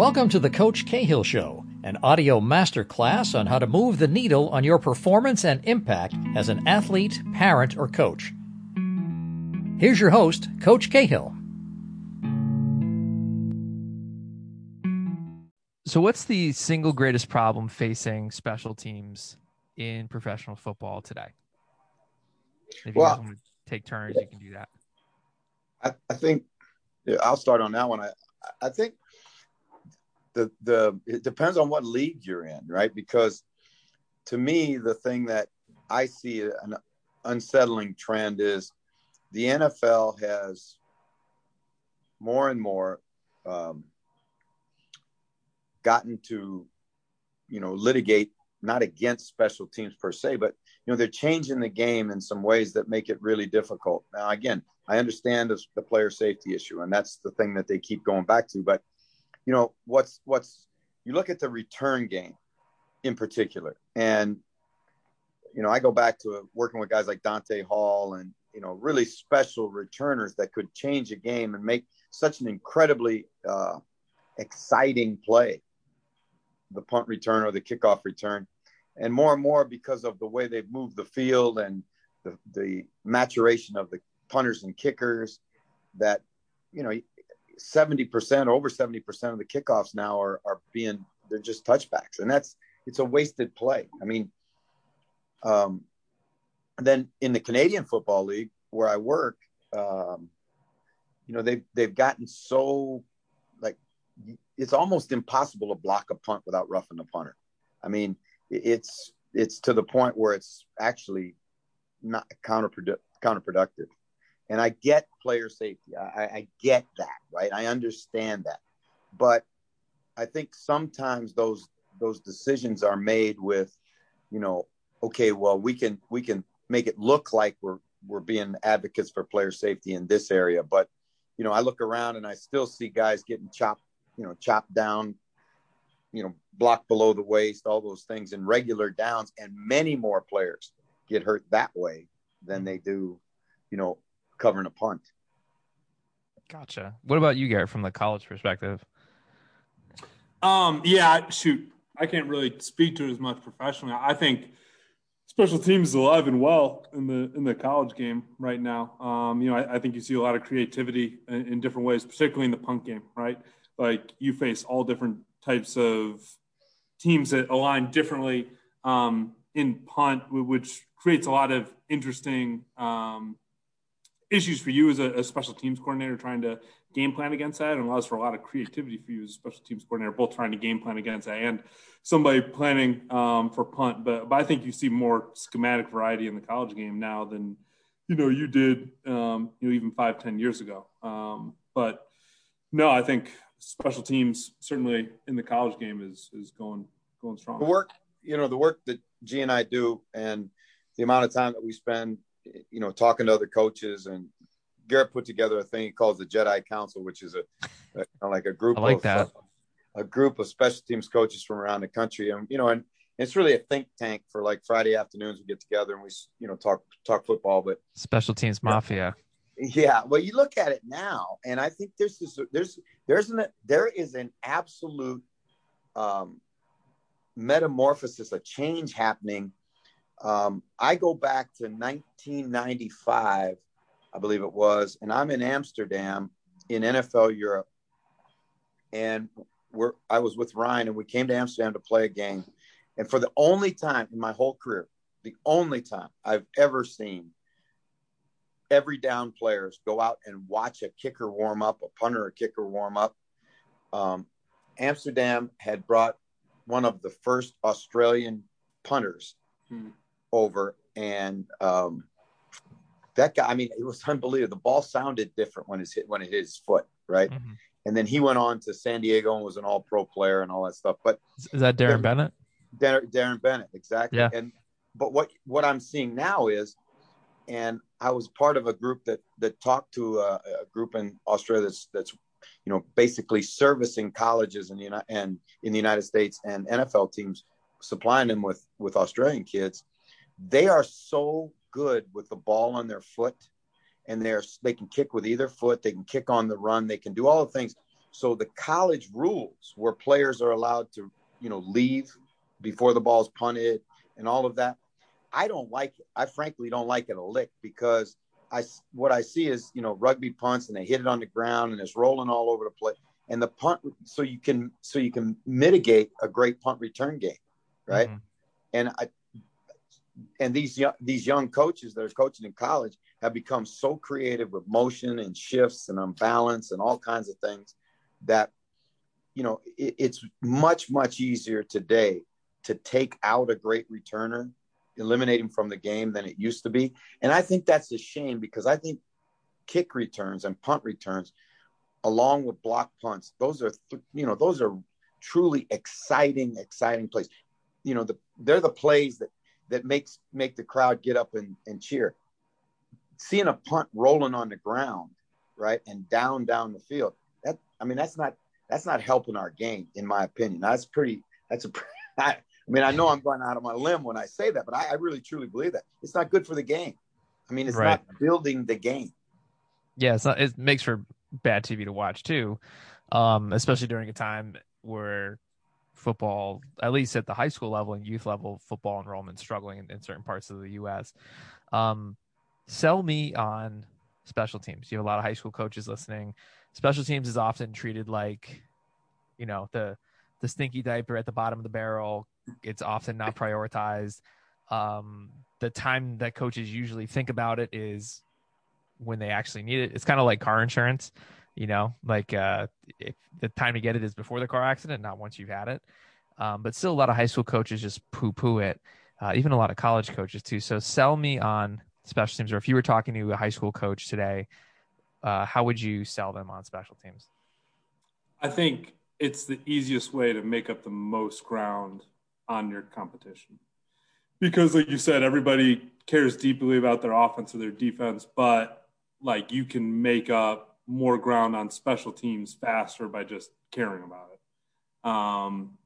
Welcome to the Coach Cahill Show, an audio masterclass on how to move the needle on your performance and impact as an athlete, parent, or coach. Here's your host, Coach Cahill. So, what's the single greatest problem facing special teams in professional football today? If you Well- guys want to take turns, you can do that. I, I think yeah, I'll start on that one. I, I think the the it depends on what league you're in, right? Because to me, the thing that I see an unsettling trend is the NFL has more and more um, gotten to you know litigate not against special teams per se, but you know they're changing the game in some ways that make it really difficult. Now, again, I understand the, player safety issue, and that's the thing that they keep going back to. But you know what's what's you look at the return game in particular, and you know I go back to working with guys like Dante Hall and you know really special returners that could change a game and make such an incredibly uh, exciting play, the punt return or the kickoff return, and more and more because of the way they've moved the field and the, the maturation of the punters and kickers that you know 70% over 70% of the kickoffs now are, are being they're just touchbacks. And that's it's a wasted play. I mean um then in the canadian football league where i work um you know they've they've gotten so like it's almost impossible to block a punt without roughing the punter. I mean it's it's to the point where it's actually not counterproductive counterproductive and I get player safety. I, I get that, right? I understand that, but I think sometimes those those decisions are made with, you know, okay, well we can we can make it look like we're we're being advocates for player safety in this area, but you know, I look around and I still see guys getting chopped, you know, chopped down, you know, blocked below the waist, all those things in regular downs, and many more players get hurt that way than mm-hmm. they do, you know, covering a punt. Gotcha. What about you, Garrett, from the college perspective? Um, yeah, shoot, I can't really speak to it as much professionally. I think special teams is alive and well in the in the college game right now. Um, you know, I, I think you see a lot of creativity in, in, different ways, particularly in the punt game, right? Like you face all different types of teams that align differently um, in punt, which creates a lot of interesting um, issues for you as a, a, special teams coordinator trying to game plan against that and allows for a lot of creativity for you as a special teams coordinator both trying to game plan against that and somebody planning um, for punt. But, but i think you see more schematic variety in the college game now than you know you did um, you know even five ten years ago. Um, but no i think special teams certainly in the college game is is going going strong. The work you know the work that g and i do and the amount of time that we spend you know, talking to other coaches and Garrett put together a thing he calls the Jedi Council, which is a, a like a group I like of that. Uh, a group of special teams coaches from around the country, and you know, and it's really a think tank for like Friday afternoons. We get together and we you know talk talk football, but special teams mafia. Yeah, well, you look at it now, and I think there's this, there's there's an there is an absolute um, metamorphosis, a change happening um, I go back to 1995, I believe it was, and I'm in Amsterdam in NFL Europe. And we're, I was with Ryan, and we came to Amsterdam to play a game. And for the only time in my whole career, the only time I've ever seen every down players go out and watch a kicker warm up, a punter, a kicker warm up. Um, Amsterdam had brought one of the first Australian punters hmm over and um, that guy i mean it was unbelievable. The ball sounded different when it's hit when it hit his foot right? Mm-hmm. and then he went on to san diego and was an all pro player and all that stuff but is that darren bennett? Darren, darren bennett exactly. Yeah. and but what what i'm seeing now is and i was part of a group that that talked to a, a group in australia that's that's you know basically servicing colleges in the United, and in the united states and nfl teams supplying them with with australian kids they are so good with the ball on their foot and they're they can kick with either foot they can kick on the run they can do all the things So the college rules where players are allowed to, you know, leave before the ball's punted and all of that, I don't like it. I frankly don't like it a lick because I what I see is you know rugby punts and they hit it on the ground and it's rolling all over the place and the punt so you can so you can mitigate a great punt return game, right? Mm-hmm. And I and these young these young coaches that are coaching in college have become so creative with motion and shifts and unbalance and all kinds of things that you know it, it's much much easier today to take out a great returner eliminate him from the game than it used to be. And i think that's a shame because i think kick returns and punt returns along with block punts those are you know those are truly exciting exciting plays. You know the, they're the plays that that makes make the crowd get up and, and cheer seeing a punt rolling on the ground right and down down the field that I mean, that's not that's not helping our game, in my opinion. That's pretty. That's a. I, I mean, I know I'm going out of my limb when I say that, but I, I really truly believe that it's not good for the game. I mean, it's right. not building the game. Yeah, it's not, it makes for bad TV to watch too, um, especially during a time where football, at least at the high school level and youth level, football enrollment struggling in, in certain parts of the U.S. Um, sell me on special teams. You have a lot of high school coaches listening special teams is often treated like, you know, the the stinky diaper at the bottom of the barrel. It's often not prioritized. Um, the time that coaches usually think about it is when they actually need it. It's kind of like car insurance, you know, like uh, if the time to get it is before the car accident, not once you've had it. Um, but still, a lot of high school coaches just poo poo it, uh, even a lot of college coaches too. So sell me on special teams, or if you were talking to a high school coach today uh, how would you sell them on special teams? I think it's the easiest way to make up the most ground on your competition. Because, like you said, everybody cares deeply about their offense or their defense, but like you can make up more ground on special teams faster by just caring about it. Um,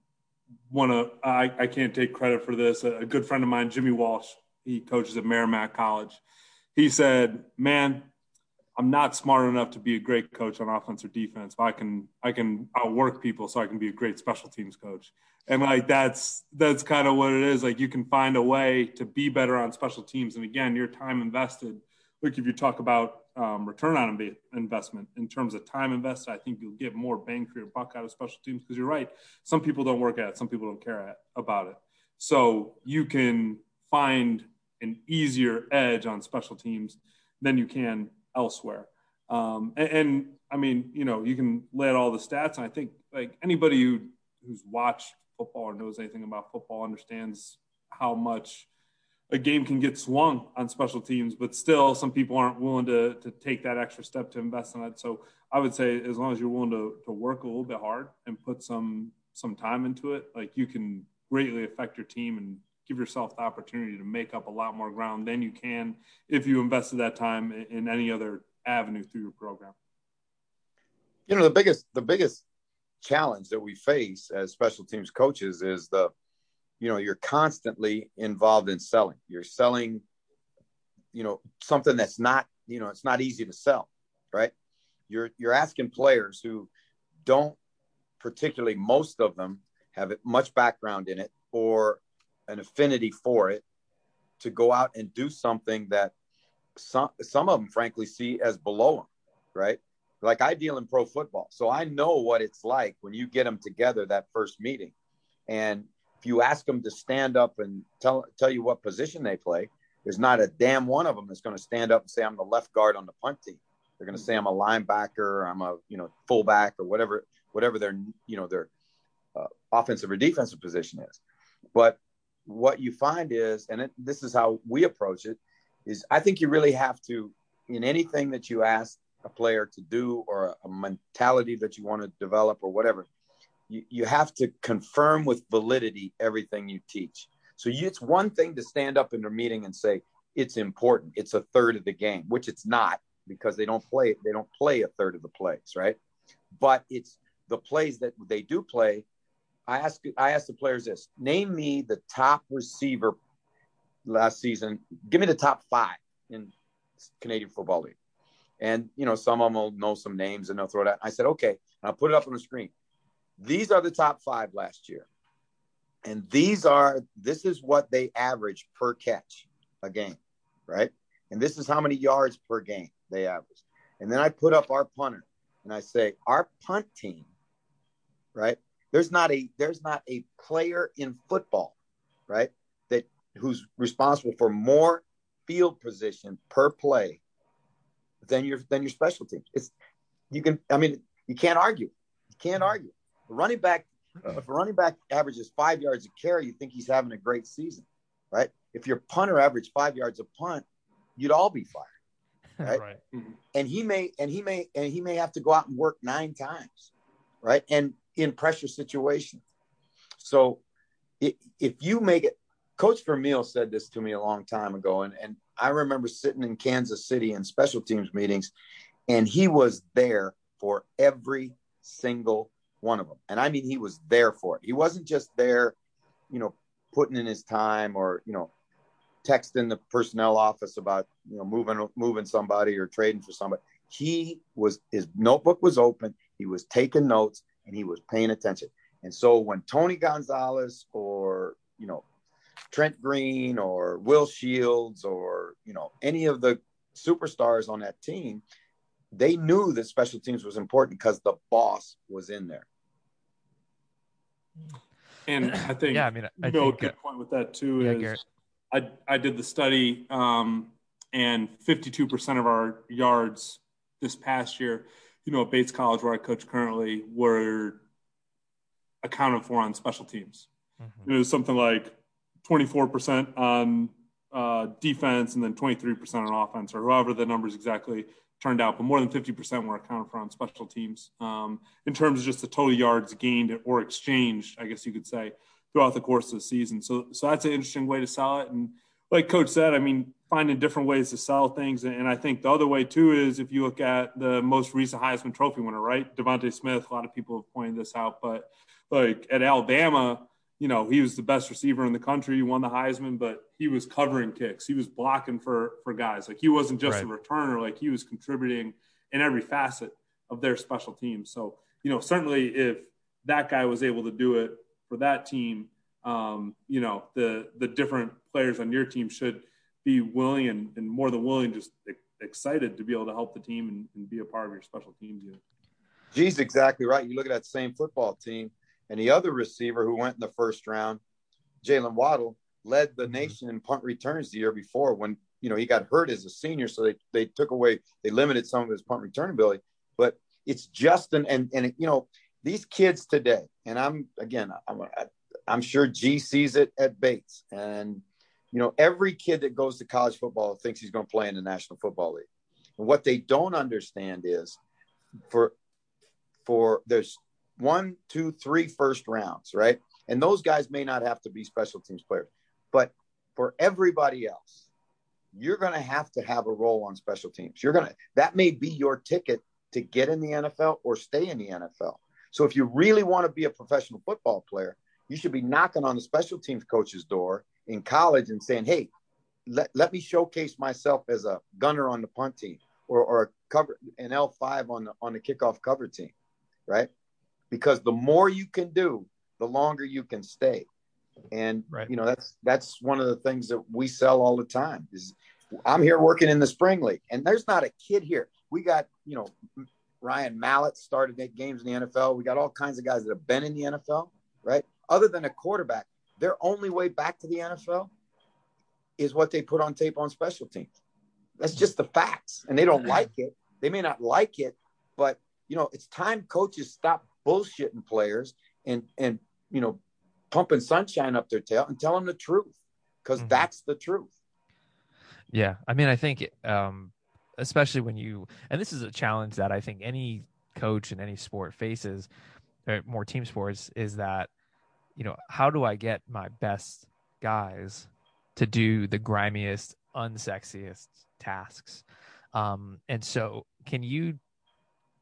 one of I, I can't take credit for this. A, good friend of mine, Jimmy Walsh, he coaches at Merrimack College. He said, "Man, I'm not smart enough to be a great coach on offense or defense, but I can I can outwork people so I can be a great special teams coach. And like that's that's kind of what it is. Like you can find a way to be better on special teams. And again, your time invested. Look, if you talk about um, return on investment in terms of time invested, I think you'll get more bang for your buck out of special teams because you're right. Some people don't work at it. Some people don't care at, about it. So you can find an easier edge on special teams than you can elsewhere. Um, and, and, I mean, you know, you can lay out all the stats, and I think like anybody who who's watched football or knows anything about football understands how much a game can get swung on special teams, but still some people aren't willing to to take that extra step to invest in it. So I would say as long as you're willing to to work a little bit hard and put some some time into it, like you can greatly affect your team and give yourself the opportunity to make up a lot more ground than you can if you invested that time in any other avenue through your program. You know, the biggest the biggest challenge that we face as special teams coaches is the you know, you're constantly involved in selling. You're selling you know, something that's not, you know, it's not easy to sell, right? You're you're asking players who don't particularly most of them have much background in it or an affinity for it to go out and do something that some some of them frankly see as below them right like i deal in pro football so i know what it's like when you get them together that first meeting and if you ask them to stand up and tell tell you what position they play there's not a damn one of them that's going to stand up and say i'm the left guard on the punt team. They're going to say i'm a linebacker i'm a you know fullback or whatever whatever their you know their uh, offensive or defensive position is. But what you find is, and it, this is how we approach it, is I think you really have to, in anything that you ask a player to do or a mentality that you want to develop or whatever, you, you have to confirm with validity everything you teach. So you, it's one thing to stand up in a meeting and say it's important. It's a third of the game, which it's not because they don't play. They don't play a third of the plays, right? But it's the plays that they do play I ask I asked the players this: Name me the top receiver last season. Give me the top five in Canadian Football League. And you know, some of them will know some names and they'll throw it out. I said, okay, and I'll put it up on the screen. These are the top five last year. And these are this is what they average per catch a game, right? And this is how many yards per game they average. And then I put up our punter and I say, our punt team, right? There's not a there's not a player in football, right? That who's responsible for more field position per play than your than your special teams. It's you can I mean you can't argue. You can't argue. The running back uh, if a running back averages five yards a carry, you think he's having a great season, right? If your punter averaged five yards a punt, you'd all be fired, right? right. Mm-hmm. And he may and he may and he may have to go out and work nine times, right? And in pressure situations. So if you make it, Coach Vermeil said this to me a long time ago, and, and I remember sitting in Kansas City in special teams meetings, and he was there for every single one of them. And I mean, he was there for it. He wasn't just there, you know, putting in his time or, you know, texting the personnel office about, you know, moving, moving somebody or trading for somebody. He was, his notebook was open. He was taking notes and he was paying attention. And so when Tony Gonzalez or, you know, Trent Green or Will Shields or, you know, any of the superstars on that team, they knew that special teams was important because the boss was in there. And I think, yeah, I mean, I Bill, think, good point with that too yeah, is Garrett. I, I did the study um, and 52% of our yards this past year, you know, at Bates College where I coach currently were accounted for on special teams. Mm-hmm. It was something like 24% on uh, defense and then 23% on offense or however the numbers exactly turned out, but more than 50% were accounted for on special teams. Um, in terms of just the total yards gained or exchanged, I guess you could say, throughout the course of the season. So, so that's an interesting way to sell it. And like Coach said, I mean, finding different ways to sell things. And I think the other way too is if you look at the most recent Heisman Trophy winner, right, DeVonta Smith. A lot of people have pointed this out, but like at Alabama you know, he was the best receiver in the country. He won the Heisman, but he was covering kicks. He was blocking for for guys. Like he wasn't just right. a returner. Like he was contributing in every facet of their special team. So you know, certainly if that guy was able to do it for that team, um, you know, the the different players on your team should be willing and, and more than willing, just excited to be able to help the team and, and be a part of your special teams unit. Geez, exactly right. You look at that same football team and the other receiver who went in the first round, Jaylen Waddle, led the mm-hmm. nation in punt returns the year before when you know he got hurt as a senior, so they they took away they limited some of his punt return ability. But it's just an and and you know these kids today, and I'm again I'm I'm sure G sees it at Bates, and you know every kid that goes to college football thinks he's going to play in the National Football League. And what they don't understand is for for there's one, two, three first rounds, right? And those guys may not have to be special teams players, but for everybody else, you're going to have to have a role on special teams. You're going to, that may be your ticket to get in the NFL or stay in the NFL. So if you really want to be a professional football player, you should be knocking on the special teams coach's door in college and saying, Hey, let, let me showcase myself as a gunner on the punt team or, or a cover an L5 on the, on the kickoff cover team. Right because the more you can do, the longer you can stay. And right. you know that's that's one of the things that we sell all the time. Is I'm here working in the spring league, and there's not a kid here. We got you know Ryan Mallett started eight games in the NFL. We got all kinds of guys that have been in the NFL, right? Other than a quarterback, their only way back to the NFL is what they put on tape on special teams. That's just the facts, and they don't like it. They may not like it, but you know it's time coaches stop bullshitting players and and you know pumping sunshine up their tail and tell them the truth because mm-hmm. that's the truth. Yeah, I mean, I think um, especially when you and this is a challenge that I think any coach in any sport faces, or more team sports, is that you know how do I get my best guys to do the grimiest, unsexiest tasks? Um, and so, can you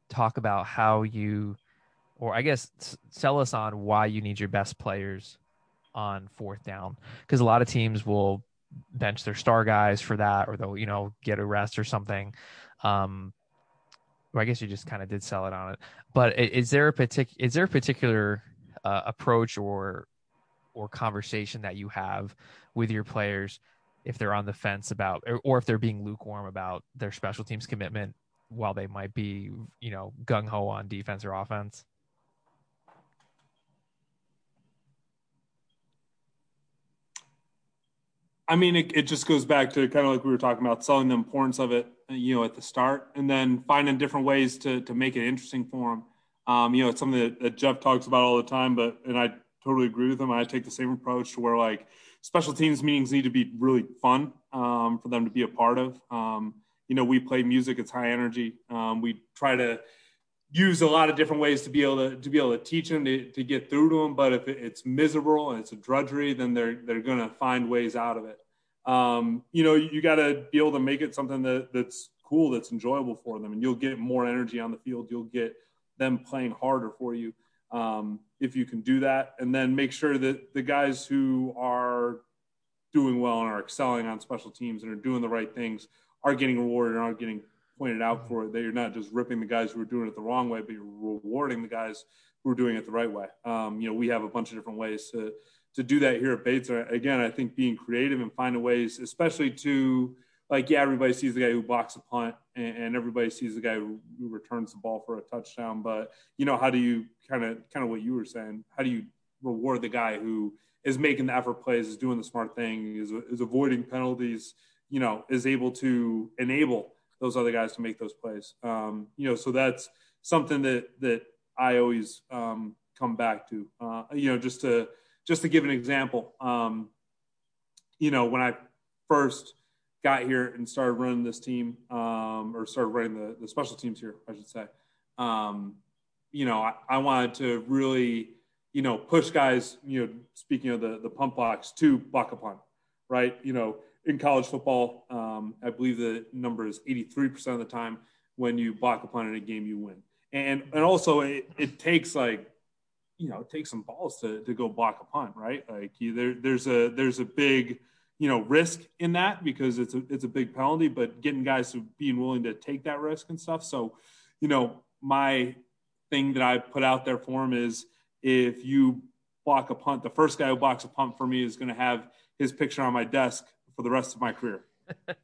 talk about how you or I guess sell us on why you need your best players on fourth down because a lot of teams will bench their star guys for that or they'll you know get a rest or something um, Well, I guess you just kind of did sell it on it. But is there a particular is there a particular uh, approach or or conversation that you have with your players if they're on the fence about or, or if they're being lukewarm about their special teams commitment while they might be you know gung ho on defense or offense? I mean, it, it just goes back to kind of like we were talking about selling the importance of it, you know, at the start, and then finding different ways to to make it interesting for them. Um, you know, it's something that, that, Jeff talks about all the time, but and I totally agree with him. I take the same approach to where like special teams meetings need to be really fun um, for them to be a part of. Um, you know, we play music; it's high energy. Um, we try to use a lot of different ways to be able to, to be able to teach them to, to get through to them. But if it's miserable and it's a drudgery, then they're they're going to find ways out of it. Um, you know, you got to be able to make it something that that's cool, that's enjoyable for them, and you'll get more energy on the field. You'll get them playing harder for you um, if you can do that, and then make sure that the guys who are doing well and are excelling on special teams and are doing the right things are getting rewarded and are getting pointed out for it. That you're not just ripping the guys who are doing it the wrong way, but you're rewarding the guys who are doing it the right way. Um, you know, we have a bunch of different ways to to do that here at Bates. Again, I think being creative and finding ways, especially to like, yeah, everybody sees the guy who blocks a punt and, and everybody sees the guy who, who, returns the ball for a touchdown. But you know, how do you kind of kind of what you were saying? How do you reward the guy who is making the effort plays, is doing the smart thing, is, is avoiding penalties, you know, is able to enable those other guys to make those plays. Um, you know, so that's something that that I always um, come back to. Uh, you know, just to just to give an example, um, you know, when I first got here and started running this team, um, or started running the, the special teams here, I should say, um, you know, I, I, wanted to really, you know, push guys, you know, speaking of the, the punt blocks to block a punt, right? You know, in college football, um, I believe the number is 83% of the time when you block a punt in a game, you win. And, and also it, it takes like, you know, it takes some balls to, to go block a punt, right? Like you, there, there's a, there's a big, you know risk in that because it's a it's a big penalty but getting guys to being willing to take that risk and stuff so you know my thing that i put out there for him is if you block a punt the first guy who blocks a punt for me is going to have his picture on my desk for the rest of my career.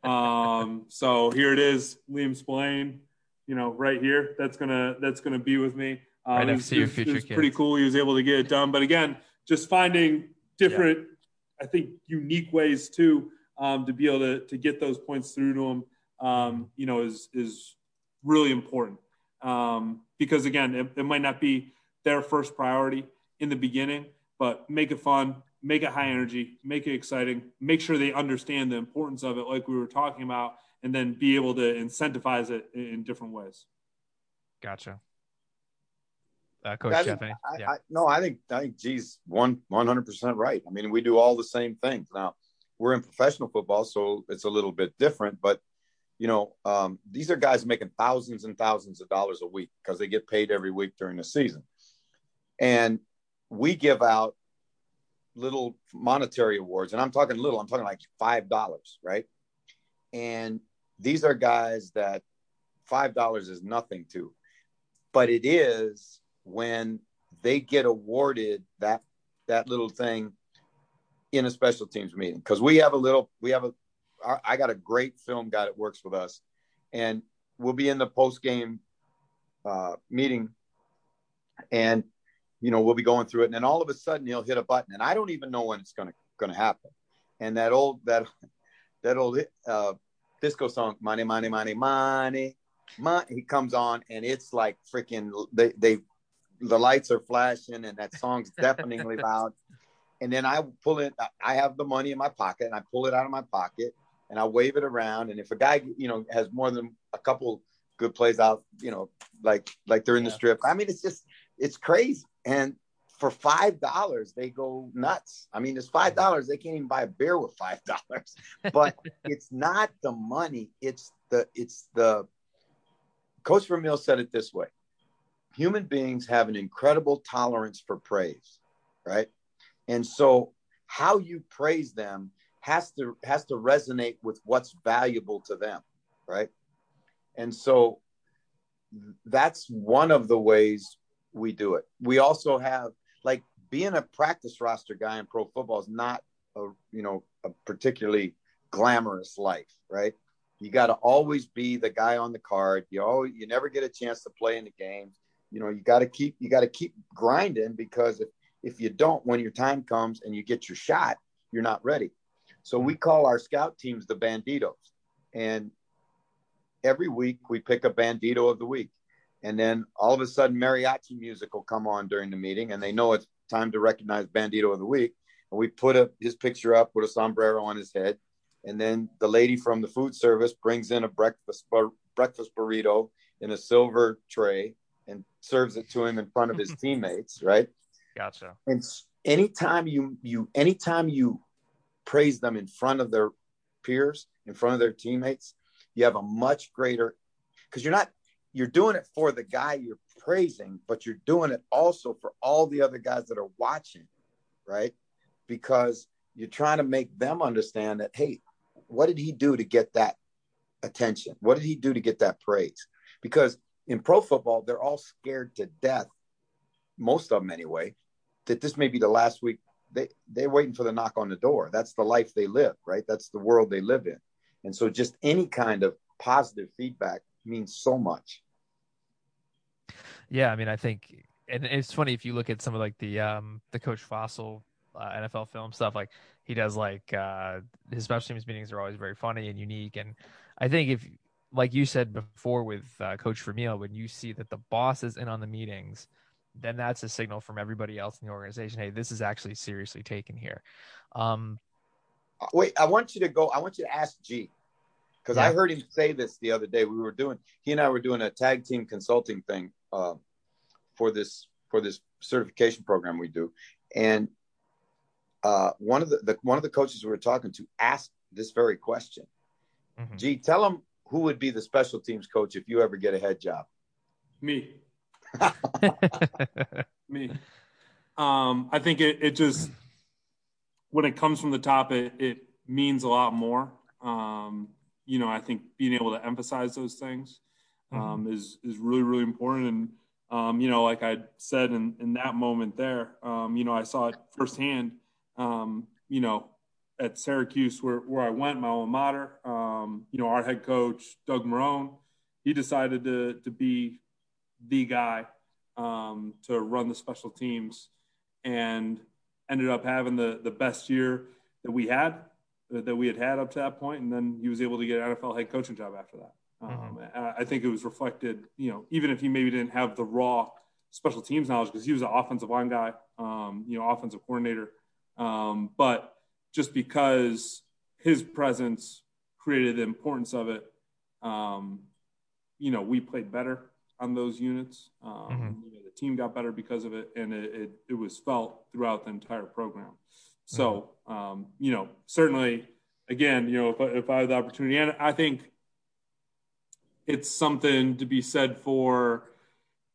Um, so here it is liam spillane you know right here. That's gonna that's gonna be with me. Um, right next to your future it pretty cool he was able to get it done. But again just finding different yeah. I think unique ways too um, to be able to, to get those points through to them. Um, you know, is is really important. Um, because again, it, it, might not be their first priority in the beginning, but make it fun, make it high energy, make it exciting, make sure they understand the importance of it, like we were talking about, and then be able to incentivize it in, in different ways. Gotcha uh, Coach I Jeff. Think, I, yeah. I, no, I think I think G's one one hundred percent right. I mean, we do all the same things now. We're in professional football, so it's a little bit different. But you know, um, these are guys making thousands and thousands of dollars a week because they get paid every week during the season, and we give out little monetary awards, and I'm talking little. I'm talking like five dollars, right? And these are guys that five dollars is nothing to, but it is when they get awarded that that little thing in a special teams meeting because we have a little we have a I got a great film guy that works with us and we'll be in the post game uh, meeting and you know we'll be going through it and then all of a sudden he'll hit a button and I don't even know when it's gonna gonna happen and that old that that old uh, disco song money money money money money he comes on and it's like freaking they they the lights are flashing and that song's deafeningly loud. And then I pull it, I have the money in my pocket and I pull it out of my pocket and I wave it around. And if a guy, you know, has more than a couple good plays out, you know, like like they're in yeah. the strip. I mean, it's just it's crazy. And for five dollars, they go nuts. I mean, it's five dollars. They can't even buy a beer with five dollars. But it's not the money. It's the it's the Coach Vermeil said it this way human beings have an incredible tolerance for praise, right? And so how you praise them has to has to resonate with what's valuable to them, right? And so that's one of the ways we do it. We also have like being a practice roster guy in pro football is not a you know a particularly glamorous life, right? You got to always be the guy on the card. You always you never get a chance to play in the games. You know, you got to keep you got to keep grinding because if if you don't, when your time comes and you get your shot, you're not ready. So we call our scout teams the banditos, and every week we pick a bandito of the week, and then all of a sudden mariachi music will come on during the meeting, and they know it's time to recognize bandito of the week, and we put a, his picture up with a sombrero on his head, and then the lady from the food service brings in a breakfast bur- breakfast burrito in a silver tray and serves it to him in front of his teammates, right? Gotcha. And anytime you you anytime you praise them in front of their peers, in front of their teammates, you have a much greater because you're not you're doing it for the guy you're praising, but you're doing it also for all the other guys that are watching, right? Because you're trying to make them understand that hey, what did he do to get that attention? What did he do to get that praise? Because in pro football, they're all scared to death, most of them anyway, that this may be the last week. They they're waiting for the knock on the door. That's the life they live, right? That's the world they live in. And so just any kind of positive feedback means so much. Yeah, I mean, I think, and it's funny if you look at some of like the um the Coach Fassel uh, NFL film stuff, like he does like uh his special teams meetings are always very funny and unique. And I think if, like you said before with uh, Coach Vermeil, when you see that the boss is in on the meetings, then that's a signal from everybody else in the organization. Hey, this is actually seriously taken here. Um, Wait, I want you to go. I want you to ask G because yeah. I heard him say this the other day. We were doing he and I were doing a tag team consulting thing uh, for this for this certification program we do, and uh, one of the, the, one of the coaches we were talking to asked this very question. Mm-hmm. G, tell him who would be the special teams coach if you ever get a head job. Me. Me. Um, I think it, it just when it comes from the top, it, it means a lot more. Um, you know, I think being able to emphasize those things um, mm-hmm. is is really really important. And um, you know, like I said in in that moment there, um, you know, I saw it firsthand. Um, you know, at Syracuse where where I went, my alma mater. Um, you know, our head coach Doug Marrone, he decided to to be the guy um, to run the special teams, and ended up having the the best year that we had that we had had up to that point, and then he was able to get an NFL head coaching job after that. Mm-hmm. Um, I think it was reflected, you know, even if he maybe didn't have the raw special teams knowledge because he was an offensive line guy, um, you know, offensive coordinator, um, but just because his presence created the importance of it, um, you know, we played better on those units. Um, mm-hmm. you know, the team got better because of it, and it, it, it was felt throughout the entire program. So, mm-hmm. um, you know, certainly, again, you know, if, if I had the opportunity, and I think it's something to be said for,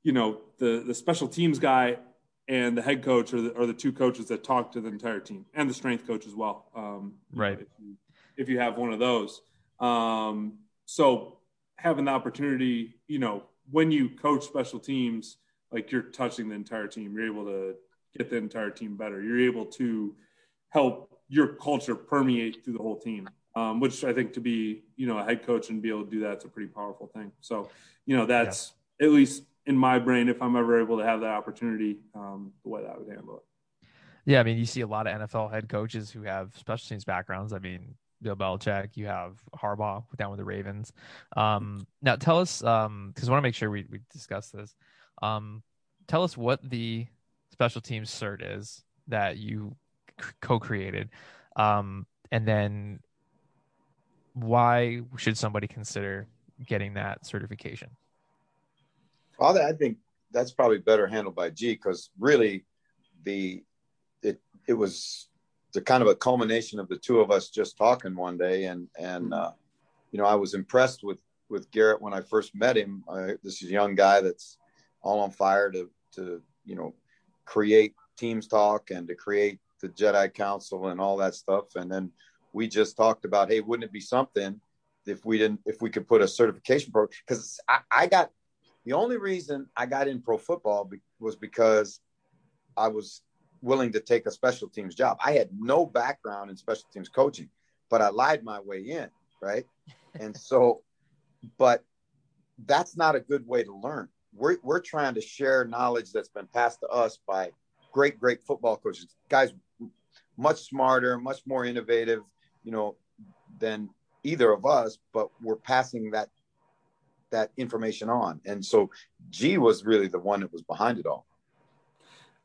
you know, the the special teams guy and the head coach are the, are the two coaches that talk to the entire team and the strength coach as well. Um, right. If you, if you, have one of those. Um, so having the opportunity, you know, when you coach special teams, like you're touching the entire team, you're able to get the entire team better. You're able to help your culture permeate through the whole team, um, which I think to be, you know, a head coach and be able to do that's a pretty powerful thing. So, you know, that's yeah. at least in my brain, if I'm ever able to have that opportunity, um, the way that I would handle it. Yeah, I mean, you see a lot of NFL head coaches who have special teams backgrounds. I mean, Bill Belichick, you have Harbaugh down with the Ravens. Um, now, tell us, because um, I want to make sure we, we discuss this. Um, tell us what the special teams cert is that you co-created, um, and then why should somebody consider getting that certification? Well, I think that's probably better handled by G because really, the it it was the kind of a culmination of the two of us just talking one day, and and uh, you know I was impressed with with Garrett when I first met him. Uh, this is a young guy that's all on fire to to you know create teams talk and to create the Jedi Council and all that stuff, and then we just talked about, hey, wouldn't it be something if we didn't if we could put a certification program? Because I, I got The only reason I got in pro football was because I was willing to take a special teams job. I had no background in special teams coaching, but I lied my way in, right? and so, but that's not a good way to learn. We're, we're trying to share knowledge that's been passed to us by great, great football coaches, guys much smarter, much more innovative, you know, than either of us, but we're passing that that information on. And so G was really the one that was behind it all.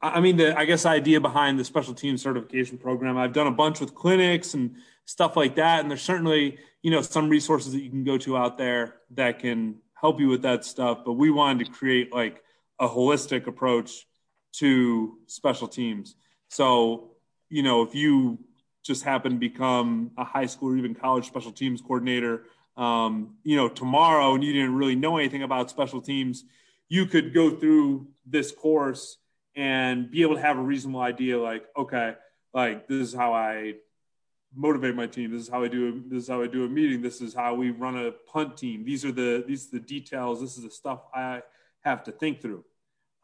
I mean, the I guess idea behind the special team certification program. I've done a bunch with clinics and stuff like that, and there's certainly you know some resources that you can go to out there that can help you with that stuff. But we wanted to create like a holistic approach to special teams. So you know, if you just happen to become a high school or even college special teams coordinator, um, you know, tomorrow and you didn't really know anything about special teams, you could go through this course and be able to have a reasonable idea like, okay, like this is how I motivate my team. This is how I do this is how I do a meeting. This is how we run a punt team. These are the these are the details. This is the stuff I have to think through.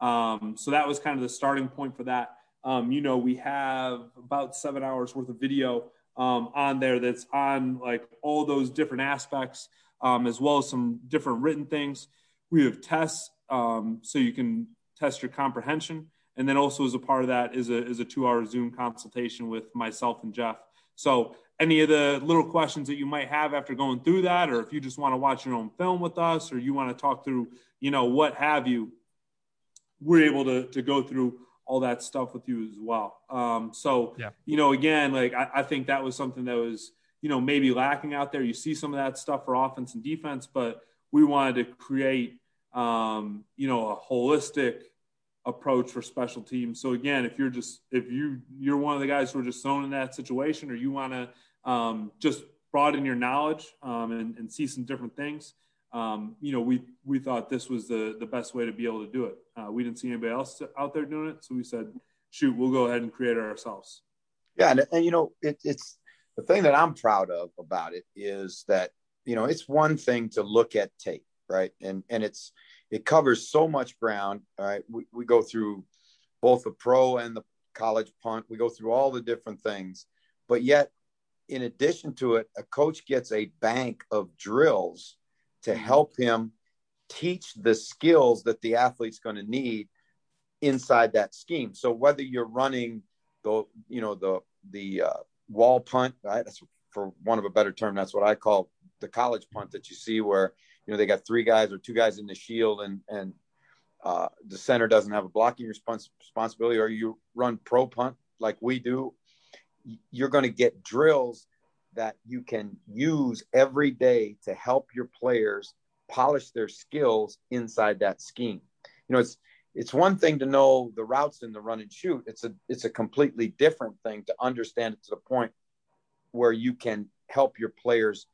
Um, so that was kind of the starting point for that. Um, you know, we have about seven hours worth of video um, on there that's on like all those different aspects, um, as well as some different written things. We have tests um, so you can test your comprehension, and then also as a part of that is a is a two hour Zoom consultation with myself and Jeff. So any of the little questions that you might have after going through that, or if you just want to watch your own film with us, or you want to talk through, you know, what have you, we're able to to go through all that stuff with you as well. Um, so, yeah. you know, again, like I, I, think that was something that was, you know, maybe lacking out there. You see some of that stuff for offense and defense, but we wanted to create, um, you know, a holistic approach for special teams. So again, if you're just if you you're one of the guys who are just thrown in that situation, or you want to um, just broaden your knowledge um, and, and see some different things, um, you know, we we thought this was the the best way to be able to do it. Uh, we didn't see anybody else out there doing it, so we said, "Shoot, we'll go ahead and create it ourselves." Yeah, and, and you know, it, it's the thing that I'm proud of about it is that you know it's one thing to look at tape, right, and and it's it covers so much ground. All right, we we go through both the pro and the college punt. We go through all the different things, but yet, in addition to it, a coach gets a bank of drills to help him teach the skills that the athlete's going to need inside that scheme. So whether you're running the you know the the uh, wall punt, right? That's for one of a better term. That's what I call the college punt that you see where you know they got three guys or two guys in the shield and and uh, the center doesn't have a blocking respons- responsibility, or you run pro punt like we do. You're going to get drills that you can use every day to help your players polish their skills inside that scheme. You know, it's it's one thing to know the routes in the run and shoot. It's a it's a completely different thing to understand it to the point where you can help your players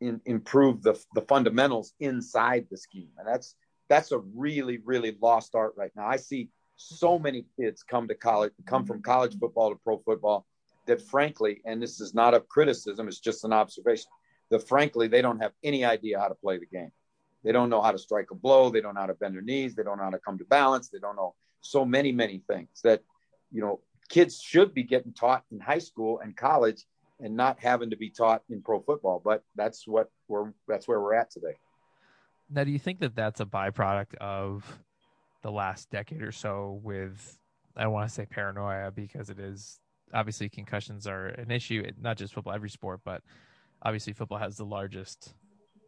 in, improve the the fundamentals inside the scheme. And that's that's a really really lost art right now. I see so many kids come to college come from college football to pro football that frankly, and this is not a criticism, it's just an observation, that frankly, they don't have any idea how to play the game. They don't know how to strike a blow. They don't know how to bend their knees. They don't know how to come to balance. They don't know so many, many things that, you know, kids should be getting taught in high school and college and not having to be taught in pro football. But that's what we're, that's where we're at today. Now, do you think that that's a byproduct of the last decade or so with, I want to say paranoia because it is obviously concussions are an issue, not just football, every sport, but obviously football has the largest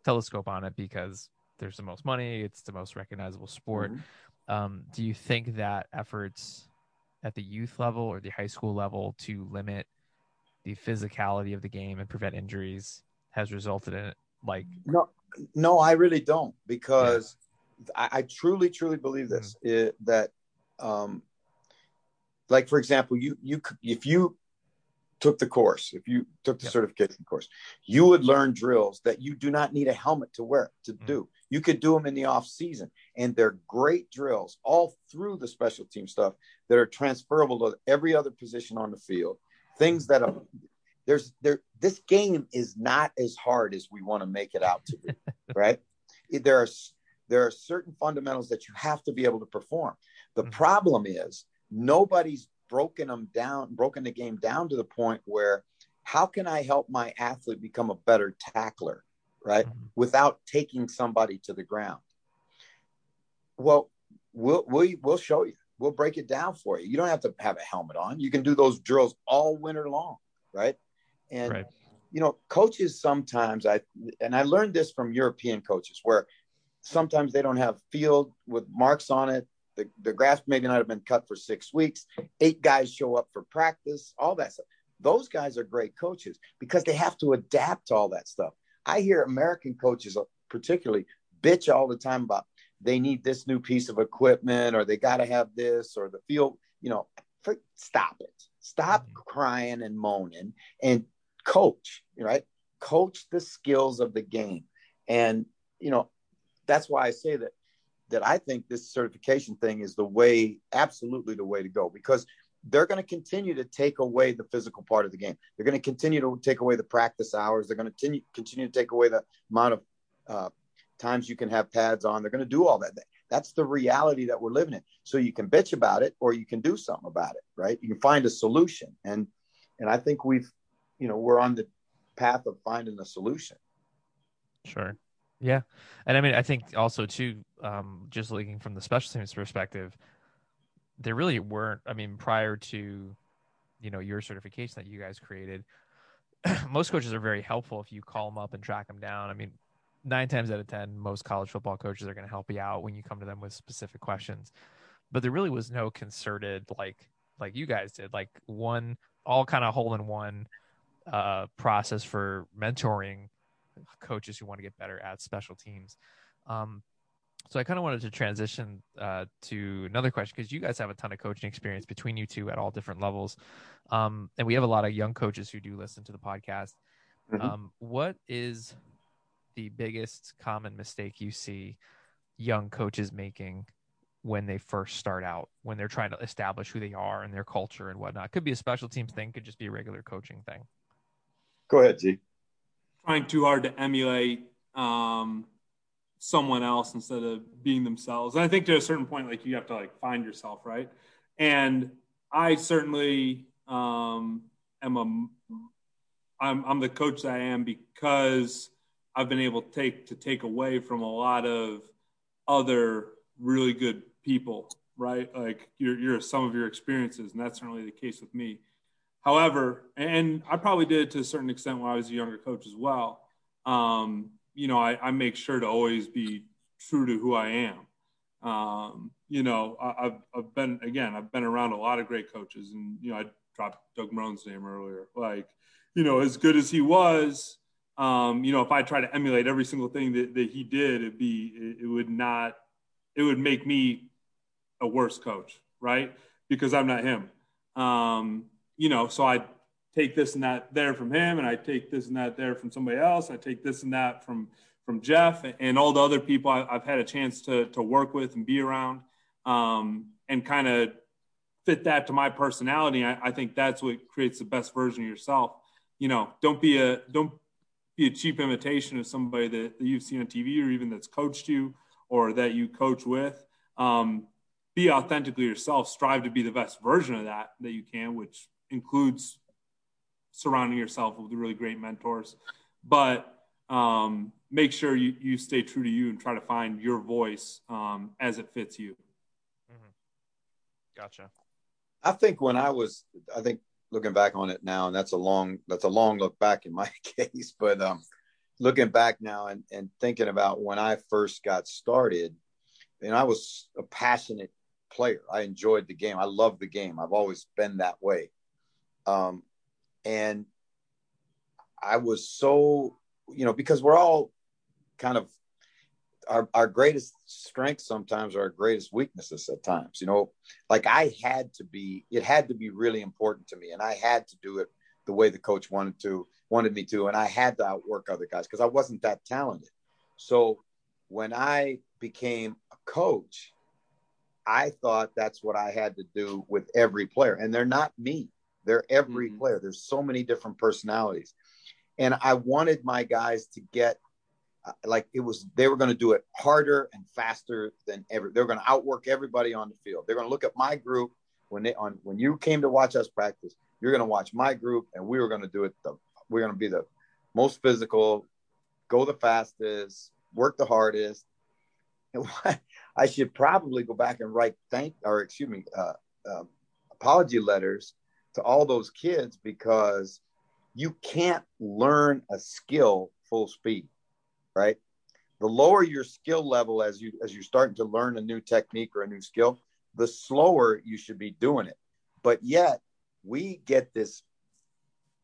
telescope on it because there's the most money, it's the most recognizable sport. Mm-hmm. Um, do you think that efforts at the youth level or the high school level to limit the physicality of the game and prevent injuries has resulted in it? Like, no, no, I really don't because yeah. I, I, truly, truly believe this mm-hmm. it, that um, like for example, you you if you took the course, if you took the yep. certification course, you would learn drills that you do not need a helmet to wear to mm do. You could do them in the off season, and they're great drills all through the special team stuff that are transferable to every other position on the field. Things that are there's there. This game is not as hard as we want to make it out to be, right? There are there are certain fundamentals that you have to be able to perform. The mm-hmm. problem is nobody's broken them down, broken the game down to the point where how can I help my athlete become a better tackler, right? Mm-hmm. Without taking somebody to the ground. Well, we'll, we'll, we'll show you. We'll break it down for you. You don't have to have a helmet on. You can do those drills all winter long, right? And right. you know, coaches sometimes I and I learned this from European coaches where sometimes they don't have field with marks on it. The, the grass maybe not have been cut for six weeks. Eight guys show up for practice, all that stuff. Those guys are great coaches because they have to adapt to all that stuff. I hear American coaches, particularly, bitch all the time about they need this new piece of equipment or they got to have this or the field, you know, for, stop it. Stop mm-hmm. crying and moaning and coach, you right? Coach the skills of the game. And, you know, that's why I say that that I think this certification thing is the way, absolutely the way to go, because they're going to continue to take away the physical part of the game. They're going to continue to take away the practice hours. They're going to continue, continue to take away the amount of uh, times you can have pads on. They're going to do all that. That's the reality that we're living in. So you can bitch about it or you can do something about it, right? You can find a solution. And and I think we've, you know, we're on the path of finding a solution. Sure. Yeah. And I mean, I think also too, um, just looking from the special teams perspective, there really weren't, I mean, prior to, you know, your certification that you guys created, most coaches are very helpful if you call them up and track them down. I mean, nine times out of ten, most college football coaches are going to help you out when you come to them with specific questions. But there really was no concerted like like you guys did, like one all kind of hole in one uh, process for mentoring coaches who want to get better at special teams. Um, so I kind of wanted to transition uh, to another question because you guys have a ton of coaching experience between you two at all different levels, um, and we have a lot of young coaches who do listen to the podcast. Mm-hmm. Um, what is the biggest common mistake you see young coaches making when they first start out, when they're trying to establish who they are and their culture and whatnot? Could be a special teams thing, could just be a regular coaching thing. Go ahead, G. Trying too hard to emulate um, someone else instead of being themselves. And I think to a certain point, like you have to like find yourself, right? And I certainly um, am a I'm, I'm the coach that I am because I've been able to take to take away from a lot of other really good people, right? Like your your some of your experiences, and that's certainly the case with me. However, and I probably did to a certain extent when I was a younger coach as well. Um, you know, I, I, make sure to always be true to who I am. Um, you know, I, have I've been again, I've been around a lot of great coaches, and you know, I dropped Doug Marrone's name earlier. Like, you know, as good as he was, um, you know, if I try to emulate every single thing that, that he did, it'd be, it, it would not, it would make me a worse coach, right? Because I'm not him. Um, you know, so I take this and that there from him, and I take this and that there from somebody else. I take this and that from from Jeff and all the other people I, have had a chance to to work with and be around, um, and kind of fit that to my personality. I, I think that's what creates the best version of yourself. You know, don't be a don't be a cheap imitation of somebody that, that you've seen on TV or even that's coached you or that you coach with. Um, be authentically yourself. Strive to be the best version of that that you can, which includes surrounding yourself with really great mentors. But um, make sure you, you stay true to you and try to find your voice um, as it fits you. Mm-hmm. Gotcha. I think when I was, I think looking back on it now, and that's a long that's a long look back in my case. But um, looking back now and, and thinking about when I first got started, and I was a passionate player. I enjoyed the game. I loved the game. I've always been that way. Um, and I was so, you know, because we're all kind of our, our greatest strengths sometimes are our greatest weaknesses at times you know? Like i had to be it had to be really important to me and i had to do it the way the coach wanted to wanted me to and i had to outwork other guys because i wasn't that talented. So when i became a coach i thought that's what i had to do with every player and they're not me they're every mm-hmm. player there's so many different personalities and i wanted my guys to get uh, like it was they were going to do it harder and faster than ever. They're going to outwork everybody on the field. They're going to look at my group when they on when you came to watch us practice. You're going to watch my group, and we were going to do it. The, we're going to be the most physical, go the fastest, work the hardest. I should probably go back and write thank or excuse me uh, uh, apology letters to all those kids because you can't learn a skill full speed right? The lower your skill level as you as you're starting to learn a new technique or a new skill, the slower you should be doing it. But yet we get this,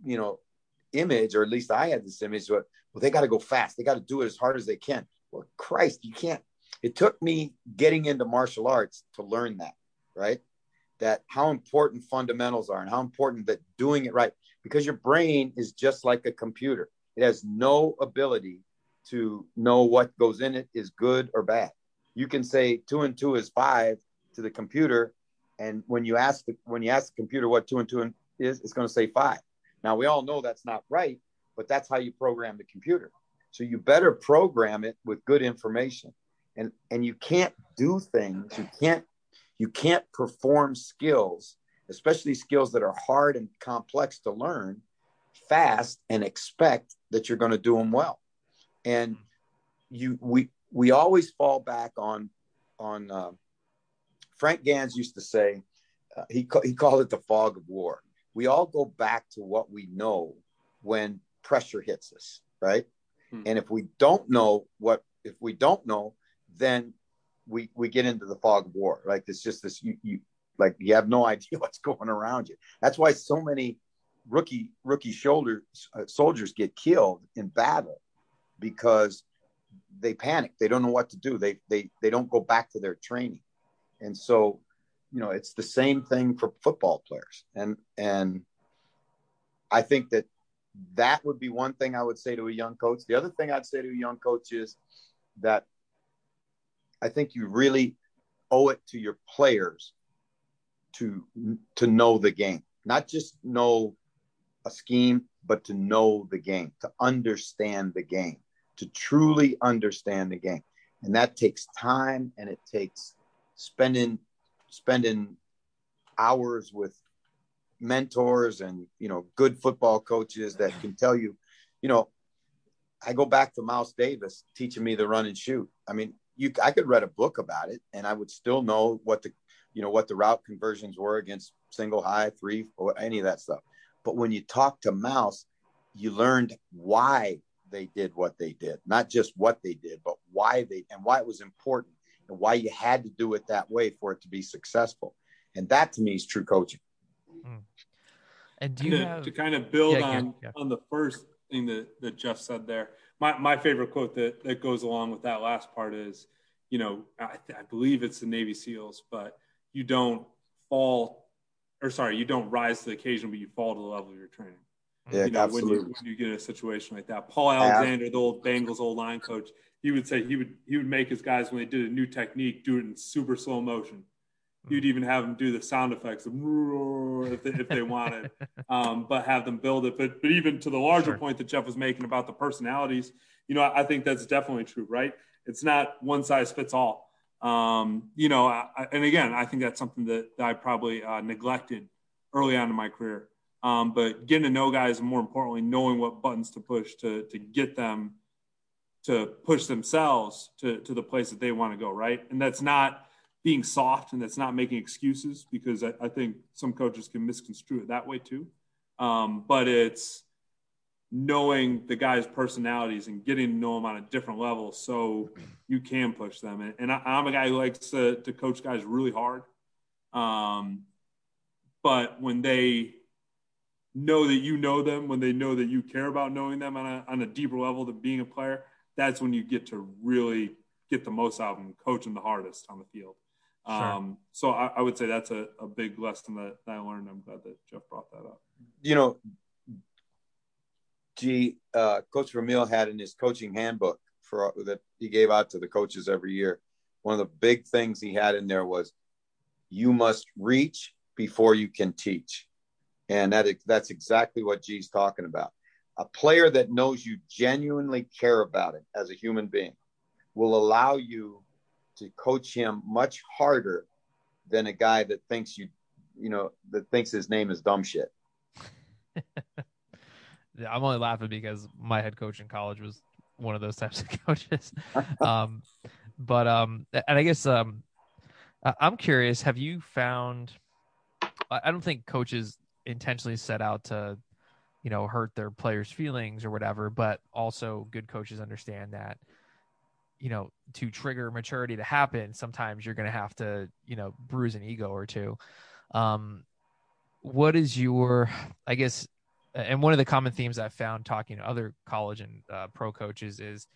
you know, image, or at least I had this image. but Well, they got to go fast. They got to do it as hard as they can. Well, Christ, you can't. It took me getting into martial arts to learn that, right? That how important fundamentals are and how important that doing it right, because your brain is just like a computer. It has no ability to know what goes in it is good or bad. You can say two and two is five to the computer, and when you ask the when you ask the computer what two and two is, it's going to say five. Now we all know that's not right, but that's how you program the computer. So you better program it with good information, and and you can't do things you can't you can't perform skills, especially skills that are hard and complex to learn, fast and expect that you're going to do them well and you we we always fall back on on uh, Frank Gansz used to say uh, he he called it the fog of war. We all go back to what we know when pressure hits us, right? Hmm. And if we don't know what if we don't know, then we we get into the fog of war. Like it's just this you, you like you have no idea what's going around you. That's why so many rookie rookie shoulder uh, soldiers get killed in battle because they panic. They don't know what to do. They they they don't go back to their training, and so you know it's the same thing for football players. And and I think that that would be one thing I would say to a young coach. The other thing I'd say to a young coach is that I think you really owe it to your players to to know the game, not just know a scheme, but to know the game, to understand the game to truly understand the game. And that takes time and it takes spending spending hours with mentors and you know good football coaches that can tell you, you know, I go back to Mouse Davis teaching me the run and shoot. I mean, you I could read a book about it and I would still know what the you know what the route conversions were against single high, three, or any of that stuff. But when you talk to Mouse, you learned why they did what they did, not just what they did, but why they and why it was important and why you had to do it that way for it to be successful. And that to me is true coaching. Hmm. And do you to, have... to kind of build yeah, on yeah. on the first thing that, that Jeff said there? My my favorite quote that that goes along with that last part is, you know, I, I believe it's the Navy SEALs, but you don't fall, or sorry, you don't rise to the occasion, but you fall to the level of your training. Yeah, you know, absolutely. When you, when you get in a situation like that, Paul Alexander, the old Bengals old line coach, he would say he would he would make his guys when they did a new technique do it in super slow motion. He'd even have them do the sound effects if they, if they wanted, um, but have them build it. But but even to the larger Sure. point that Jeff was making about the personalities, you know, I, think that's definitely true, right? It's not one size fits all. Um, you know, I- and again, I think that's something that, that I probably uh, neglected early on in my career. Um, but getting to know guys, and more importantly, knowing what buttons to push to to get them to push themselves to to the place that they want to go, right? And that's not being soft, and that's not making excuses because I, I think some coaches can misconstrue it that way too. Um, but it's knowing the guys' personalities and getting to know them on a different level so you can push them. And, and I, I'm a guy who likes to, to coach guys really hard. Um, but when they know that you know them, when they know that you care about knowing them on a, on a deeper level than being a player, that's when you get to really get the most out of them, coach them the hardest on the field. Sure. Um, so I, I would say that's a, a big lesson that, that I learned. I'm glad that Jeff brought that up. You know, G, uh, Coach Vermeil had in his coaching handbook for that he gave out to the coaches every year. One of the big things he had in there was, "You must reach before you can teach," and that is, that's exactly what G's talking about. a player that knows you genuinely care about it as a human being will allow you to coach him much harder than a guy that thinks you, you know, that thinks his name is dumb shit. I'm only laughing because my head coach in college was one of those types of coaches. um, but um, and I guess um, I'm curious. Have you found? I don't think coaches intentionally set out to, you know, hurt their players' feelings or whatever. But also, good coaches understand that, you know, to trigger maturity to happen, sometimes you're going to have to, you know, bruise an ego or two. Um, what is your, I guess, and one of the common themes I've found talking to other college and uh, pro coaches is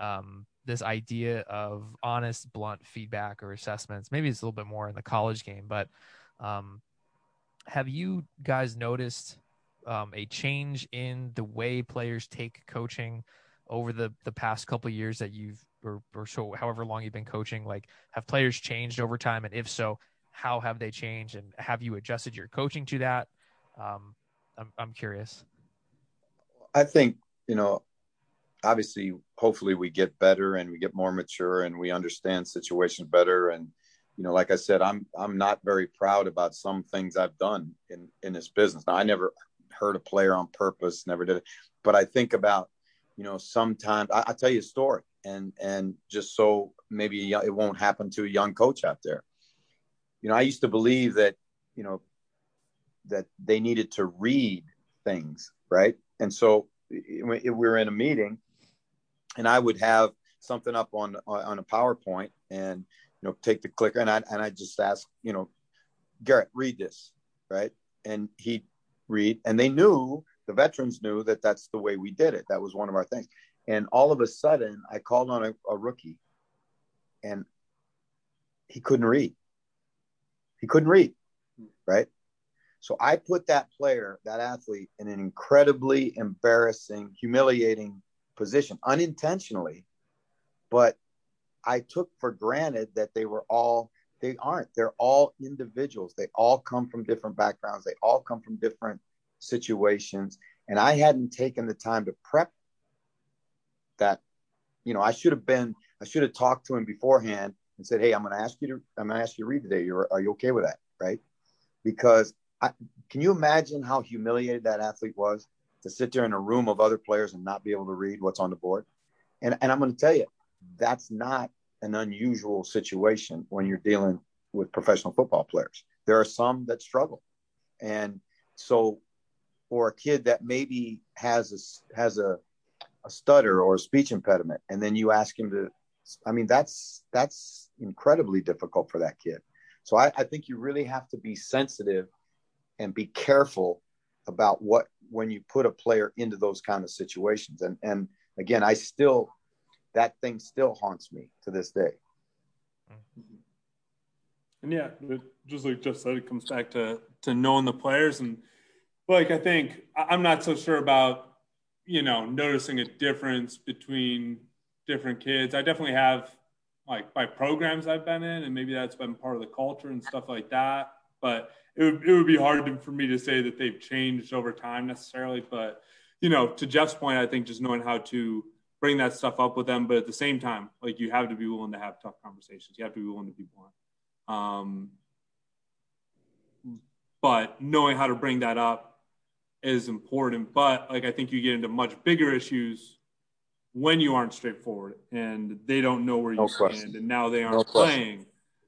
um, this idea of honest, blunt feedback or assessments. Maybe it's a little bit more in the college game, but um, have you guys noticed um, a change in the way players take coaching over the the past couple years that you've or, or so however long you've been coaching? Like, have players changed over time, and if so, how have they changed, and have you adjusted your coaching to that? Um, I'm I'm curious. I think you know, obviously, hopefully, we get better and we get more mature and we understand situations better. And you know, like I said, I'm I'm not very proud about some things I've done in in this business. Now, I never hurt a player on purpose, never did it, but I think about you know sometimes I, will tell you a story and and just so maybe it won't happen to a young coach out there you know i used to believe that you know that they needed to read things, right? And so we were in a meeting, and I would have something up on on a PowerPoint, and you know, take the clicker, and I and I just ask, you know, Garrett, read this, right? And he'd read, and they knew the veterans knew that that's the way we did it. That was one of our things. And all of a sudden, I called on a, a rookie, and he couldn't read. He couldn't read, right? So I put that player, that athlete, in an incredibly embarrassing, humiliating position unintentionally. But I took for granted that they were all, they aren't. They're all individuals. They all come from different backgrounds, they all come from different situations. And I hadn't taken the time to prep that. You know, I should have been, I should have talked to him beforehand and said, Hey, I'm going to ask you to, I'm going to ask you to read today. You're, are you okay with that? Right. Because I, can you imagine how humiliated that athlete was to sit there in a room of other players and not be able to read what's on the board? And, and I'm going to tell you, that's not an unusual situation when you're dealing with professional football players. There are some that struggle. And so for a kid that maybe has a, has a, a stutter or a speech impediment, and then you ask him to, I mean, that's, that's incredibly difficult for that kid. So I, I think you really have to be sensitive and be careful about what when you put a player into those kind of situations. And and again, I still that thing still haunts me to this day. And yeah, just like just said, it comes back to to knowing the players and like I think I'm not so sure about you know noticing a difference between different kids. I definitely have like by programs I've been in, and maybe that's been part of the culture and stuff like that. But it would, it would be hard to, for me to say that they've changed over time necessarily. But, you know, to Jeff's point, I think just knowing how to bring that stuff up with them, but at the same time, like you have to be willing to have tough conversations. You have to be willing to be blunt. Um, but knowing how to bring that up is important. But like I think you get into much bigger issues when you aren't straightforward and they don't know where you stand, and now they aren't playing.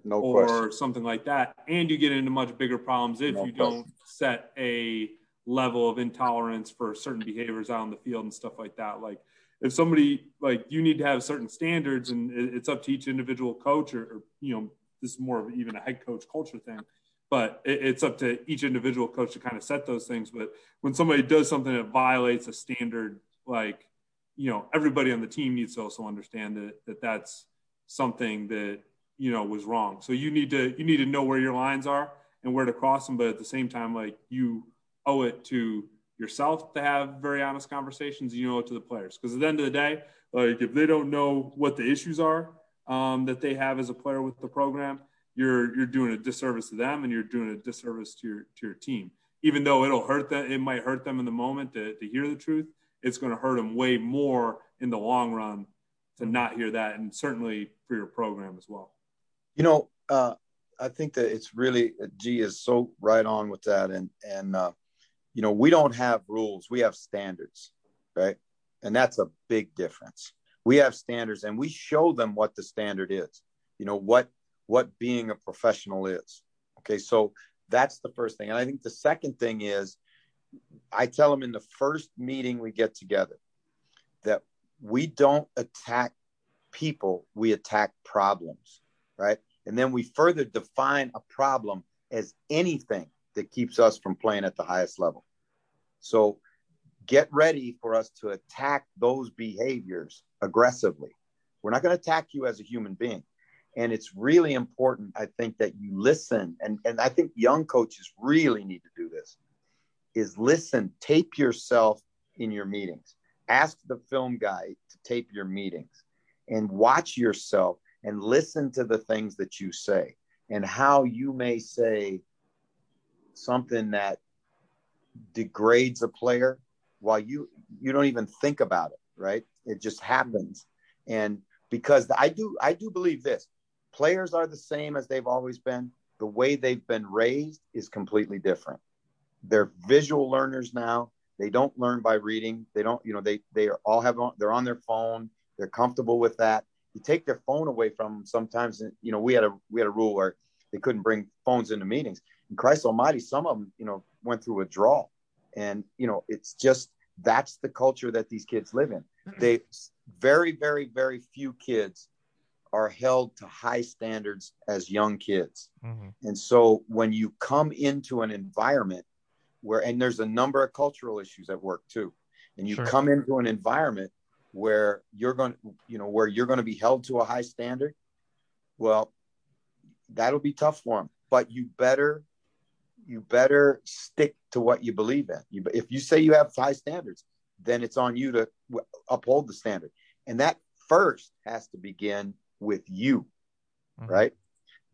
Or something like that. And you get into much bigger problems if you don't set a level of intolerance for certain behaviors out on the field and stuff like that. Like if somebody like you need to have certain standards and it's up to each individual coach or, or you know, this is more of even a head coach culture thing, but it, it's up to each individual coach to kind of set those things. But when somebody does something that violates a standard, like, you know, everybody on the team needs to also understand that, that that's something that you know was wrong. So you need to you need to know where your lines are and where to cross them, but at the same time, like you owe it to yourself to have very honest conversations. You know to the players because at the end of the day, like if they don't know what the issues are um, that they have as a player with the program, you're you're doing a disservice to them and you're doing a disservice to your to your team. Even though it'll hurt them, it might hurt them in the moment to, to hear the truth. it's going to hurt them way more in the long run to not hear that, and certainly for your program as well. You know, uh, I think that it's really G is so right on with that, and and uh, you know we don't have rules, we have standards, right? And that's a big difference. We have standards, and we show them what the standard is. You know what what being a professional is. Okay, so that's the first thing, and I think the second thing is I tell them in the first meeting we get together that we don't attack people, we attack problems, right? And then we further define a problem as anything that keeps us from playing at the highest level. So get ready for us to attack those behaviors aggressively. We're not going to attack you as a human being. And it's really important, I think, that you listen. And, and I think young coaches really need to do this is listen, tape yourself in your meetings. Ask the film guy to tape your meetings and watch yourself and listen to the things that you say and how you may say something that degrades a player while you you don't even think about it right it just happens and because i do i do believe this players are the same as they've always been the way they've been raised is completely different they're visual learners now they don't learn by reading they don't you know they they are all have on, they're on their phone they're comfortable with that you take their phone away from them sometimes. You know, we had a we had a rule where they couldn't bring phones into meetings. And Christ Almighty, some of them, you know, went through withdrawal, and you know, it's just that's the culture that these kids live in. They very, very, very few kids are held to high standards as young kids. Mm-hmm. And so when you come into an environment where, and there's a number of cultural issues at work too, and you sure. come into an environment where you're going you know where you're going to be held to a high standard well that'll be tough for them but you better you better stick to what you believe in you, if you say you have high standards then it's on you to uphold the standard and that first has to begin with you mm-hmm. right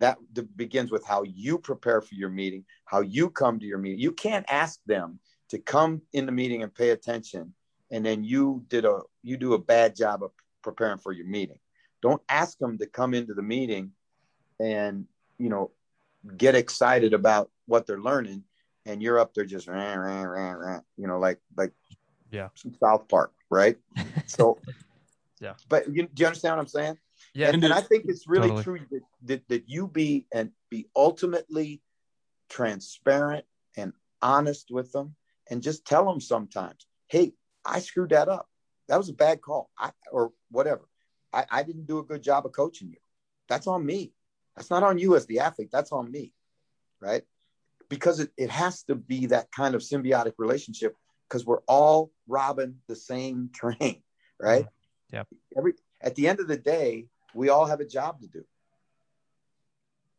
that begins with how you prepare for your meeting how you come to your meeting you can't ask them to come in the meeting and pay attention and then you did a you do a bad job of preparing for your meeting. Don't ask them to come into the meeting and you know get excited about what they're learning, and you're up there just rah, rah, rah, rah, you know like like yeah South Park, right? So yeah, but you, do you understand what I'm saying? Yeah, and, and I think it's really totally. true that, that that you be and be ultimately transparent and honest with them, and just tell them sometimes, hey, I screwed that up. That was a bad call. I, or whatever. I, I didn't do a good job of coaching you. That's on me. That's not on you as the athlete. That's on me. Right. Because it, it has to be that kind of symbiotic relationship because we're all robbing the same train. Right. Mm-hmm. Yeah. Every at the end of the day, we all have a job to do.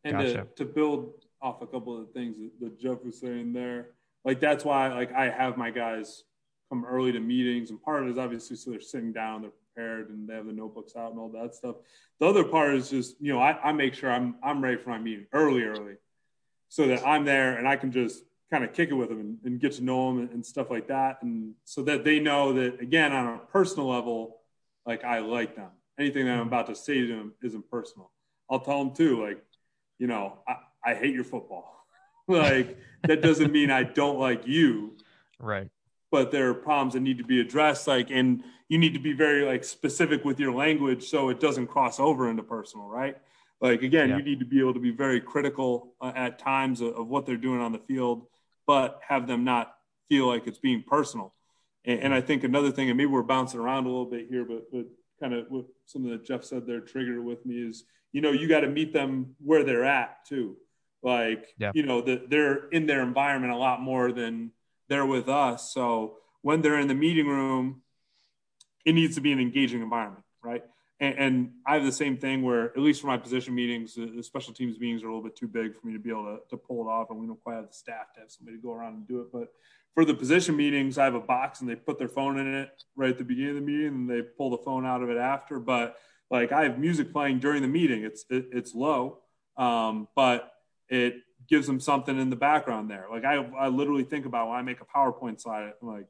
And gotcha. to, to build off a couple of the things that, that Jeff was saying there, like that's why like I have my guys come early to meetings. And part of it is obviously so they're sitting down, they're prepared, and they have the notebooks out and all that stuff. The other part is just you know I, I make sure I'm I'm ready for my meeting early, early, so that I'm there and I can just kind of kick it with them and, and get to know them and, and, stuff like that, and so that they know that again on a personal level, like I like them. Anything that I'm about to say to them isn't personal. I'll tell them too, like, you know, I, I hate your football. like that doesn't mean I don't like you. Right but there are problems that need to be addressed like and you need to be very like specific with your language so it doesn't cross over into personal right like again yeah. you need to be able to be very critical uh, at times of, of, what they're doing on the field but have them not feel like it's being personal and, and i think another thing and maybe we're bouncing around a little bit here but but kind of what something that jeff said there trigger with me is you know you got to meet them where they're at too like yeah. you know that they're in their environment a lot more than they're with us. So when they're in the meeting room, it needs to be an engaging environment, right? And, and I have the same thing where, at least for my position meetings, the, special teams meetings are a little bit too big for me to be able to, to pull it off, and we don't quite have the staff to have somebody go around and do it. But for the position meetings, I have a box and they put their phone in it right at the beginning of the meeting, and they pull the phone out of it after. But like I have music playing during the meeting, it's it, it's low, um, but it gives them something in the background there. Like I, I literally think about when I make a PowerPoint slide, I'm like,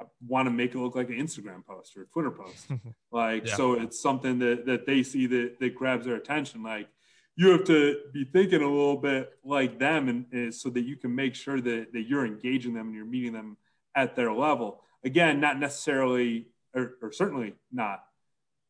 I want to make it look like an Instagram post or a Twitter post. like, yeah. so it's something that, that they see that, that grabs their attention. Like, you have to be thinking a little bit like them and, and so that you can make sure that, that you're engaging them and you're meeting them at their level. Again, not necessarily, or, or certainly not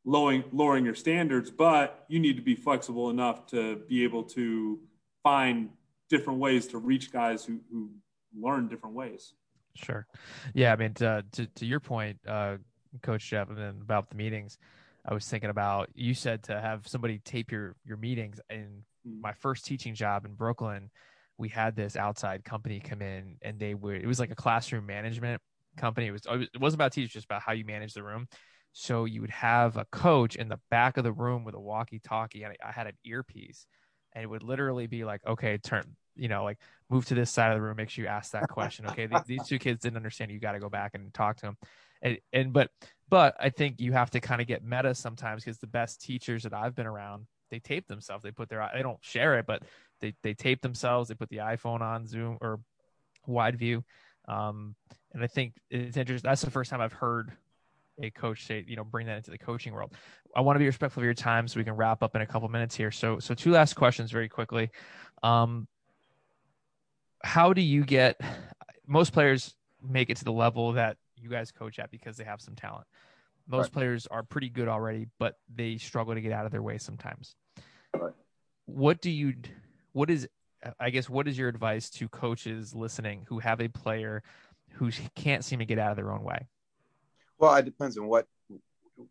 lowering, lowering your standards, but you need to be flexible enough to be able to find different ways to reach guys who, who learn different ways. Sure. Yeah. I mean, to, to, to your point, uh, Coach Jeff, and about the meetings, I was thinking about you said to have somebody tape your your meetings. In mm. my first teaching job in Brooklyn, we had this outside company come in, and they would. It was like a classroom management company. It was it wasn't about teachers, just about how you manage the room. So you would have a coach in the back of the room with a walkie-talkie, and I had an earpiece, and it would literally be like, okay, turn, you know, like move to this side of the room, make sure you ask that question. Okay, these, these two kids didn't understand. You got to go back and talk to them. And, and but but I think you have to kind of get meta sometimes because the best teachers that I've been around, they tape themselves. They put their they don't share it, but they they tape themselves. They put the iPhone on Zoom or Wide View, um, and I think it's interesting. That's the first time I've heard a coach say, you know, bring that into the coaching world. I want to be respectful of your time so we can wrap up in a couple minutes here. So, so two last questions very quickly. Um, how do you get most players make it to the level that you guys coach at because they have some talent. Most right. players are pretty good already, but they struggle to get out of their way sometimes. Right. What do you, what is, I guess, what is your advice to coaches listening who have a player who can't seem to get out of their own way? Well, it depends on what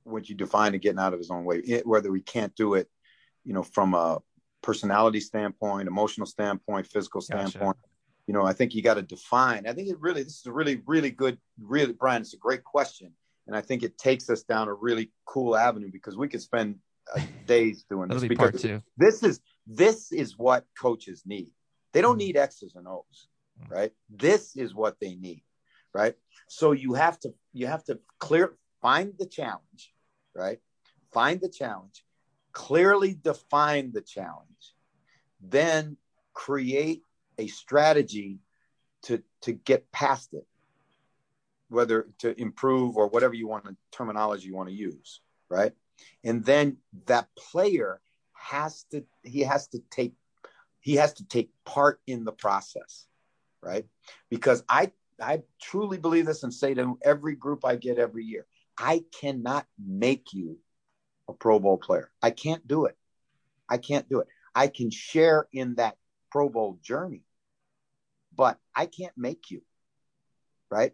what you define as getting out of his own way. It, whether we can't do it, you know, from a personality standpoint, emotional standpoint, physical standpoint. You know, I think you got to define. I think it really, this is a really, really good, really, Brian, it's a great question. And I think it takes us down a really cool avenue because we could spend uh, days doing this. Be because two. this is, this is what coaches need. They don't mm need X's and O's, mm right? This is what they need, right? So you have to, you have to clear, find the challenge, right? Find the challenge, clearly define the challenge, then create a strategy to to get past it whether to improve or whatever you want the terminology you want to use right? And then that player has to he has to take he has to take part in the process right? Because i i truly believe this and say to every group i get every year i cannot make you a pro bowl player. I can't do it. I can't do it. I can share in that pro bowl journey but I can't make you. Right?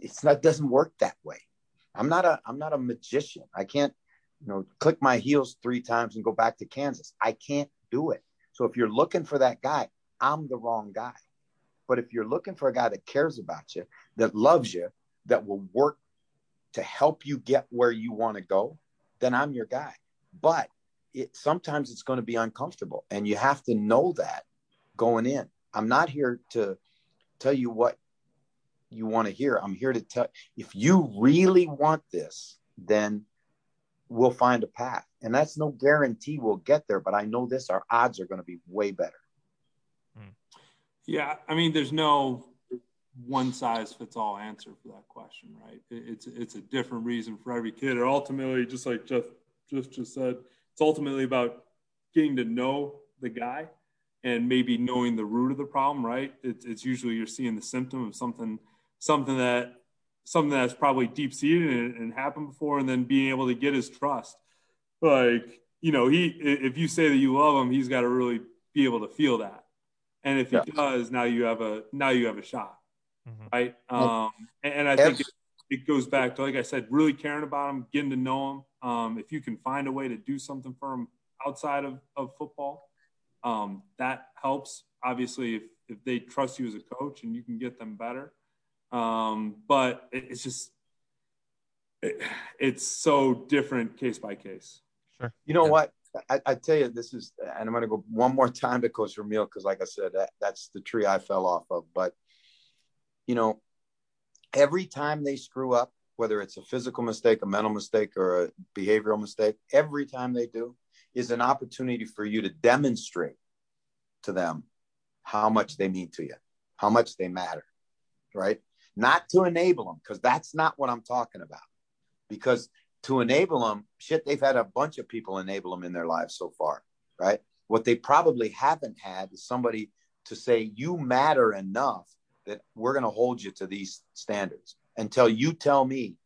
It's not doesn't work that way. I'm not a I'm not a magician. I can't, you know, click my heels three times and go back to Kansas. I can't do it. So if you're looking for that guy, I'm the wrong guy. But if you're looking for a guy that cares about you, that loves you, that will work to help you get where you want to go, then I'm your guy. But it sometimes it's going to be uncomfortable and you have to know that going in. I'm not here to tell you what you want to hear. I'm here to tell if you really want this, then we'll find a path. And that's no guarantee we'll get there, but I know this our odds are going to be way better. Hmm. Yeah, I mean there's no one size fits all answer for that question, right? It's it's a different reason for every kid. Or ultimately, just like Jeff just just said, it's ultimately about getting to know the guy and maybe knowing the root of the problem, right? It's, it's usually you're seeing the symptom of something, something that something that's probably deep seated and, and, happened before, and then being able to get his trust. Like, you know, he if you say that you love him, he's got to really be able to feel that. And if he does, now you have a now you have a shot, mm-hmm. right? Um, and, and, I think it, it, goes back to like I said, really caring about him, getting to know him. Um, if you can find a way to do something for him outside of, of football, um, that helps obviously if, if they trust you as a coach and you can get them better. Um, but it, it's just it, it's so different case by case. Sure. You know yeah. what? I, I, tell you this is and i'm going to go one more time to coach Vermeil because like i said that, that's the tree i fell off of. But you know every time they screw up whether it's a physical mistake a mental mistake or a behavioral mistake every time they do is an opportunity for you to demonstrate to them how much they mean to you, how much they matter, right? not to enable them, because that's not what I'm talking about. Because to enable them, shit, they've had a bunch of people enable them in their lives so far, right? What they probably haven't had is somebody to say, you matter enough that we're going to hold you to these standards until you tell me,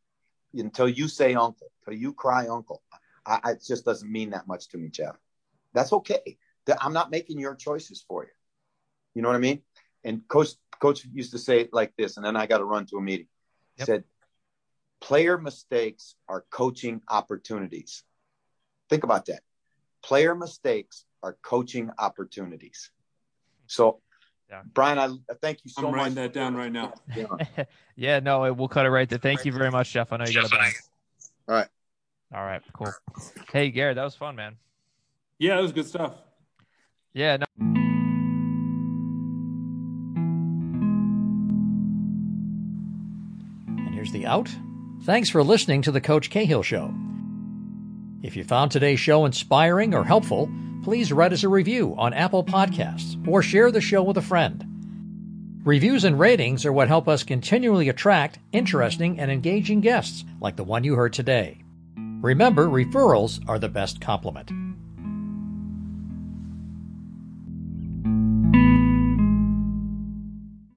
until you say uncle, until you cry uncle. I, I, it just doesn't mean that much to me, Jeff. That's okay. I'm not making your choices for you. You know what I mean? And coach coach used to say it like this, and then I got to run to a meeting. He yep. said, "Player mistakes are coaching opportunities." Think about that. Player mistakes are coaching opportunities. So, yeah. Brian, I thank you so I'm much. I'm writing that down right now. Yeah. yeah, no, we'll cut it right there. Thank you very much, Jeff. I know you got to bounce. All right. All right, cool. Hey, Garrett, that was fun, man. Yeah, it was good stuff. Yeah. No. And here's the out. Thanks for listening to the Coach Cahill Show. If you found today's show inspiring or helpful, please write us a review on Apple Podcasts or share the show with a friend. Reviews and ratings are what help us continually attract interesting and engaging guests like the one you heard today. Remember, referrals are the best compliment.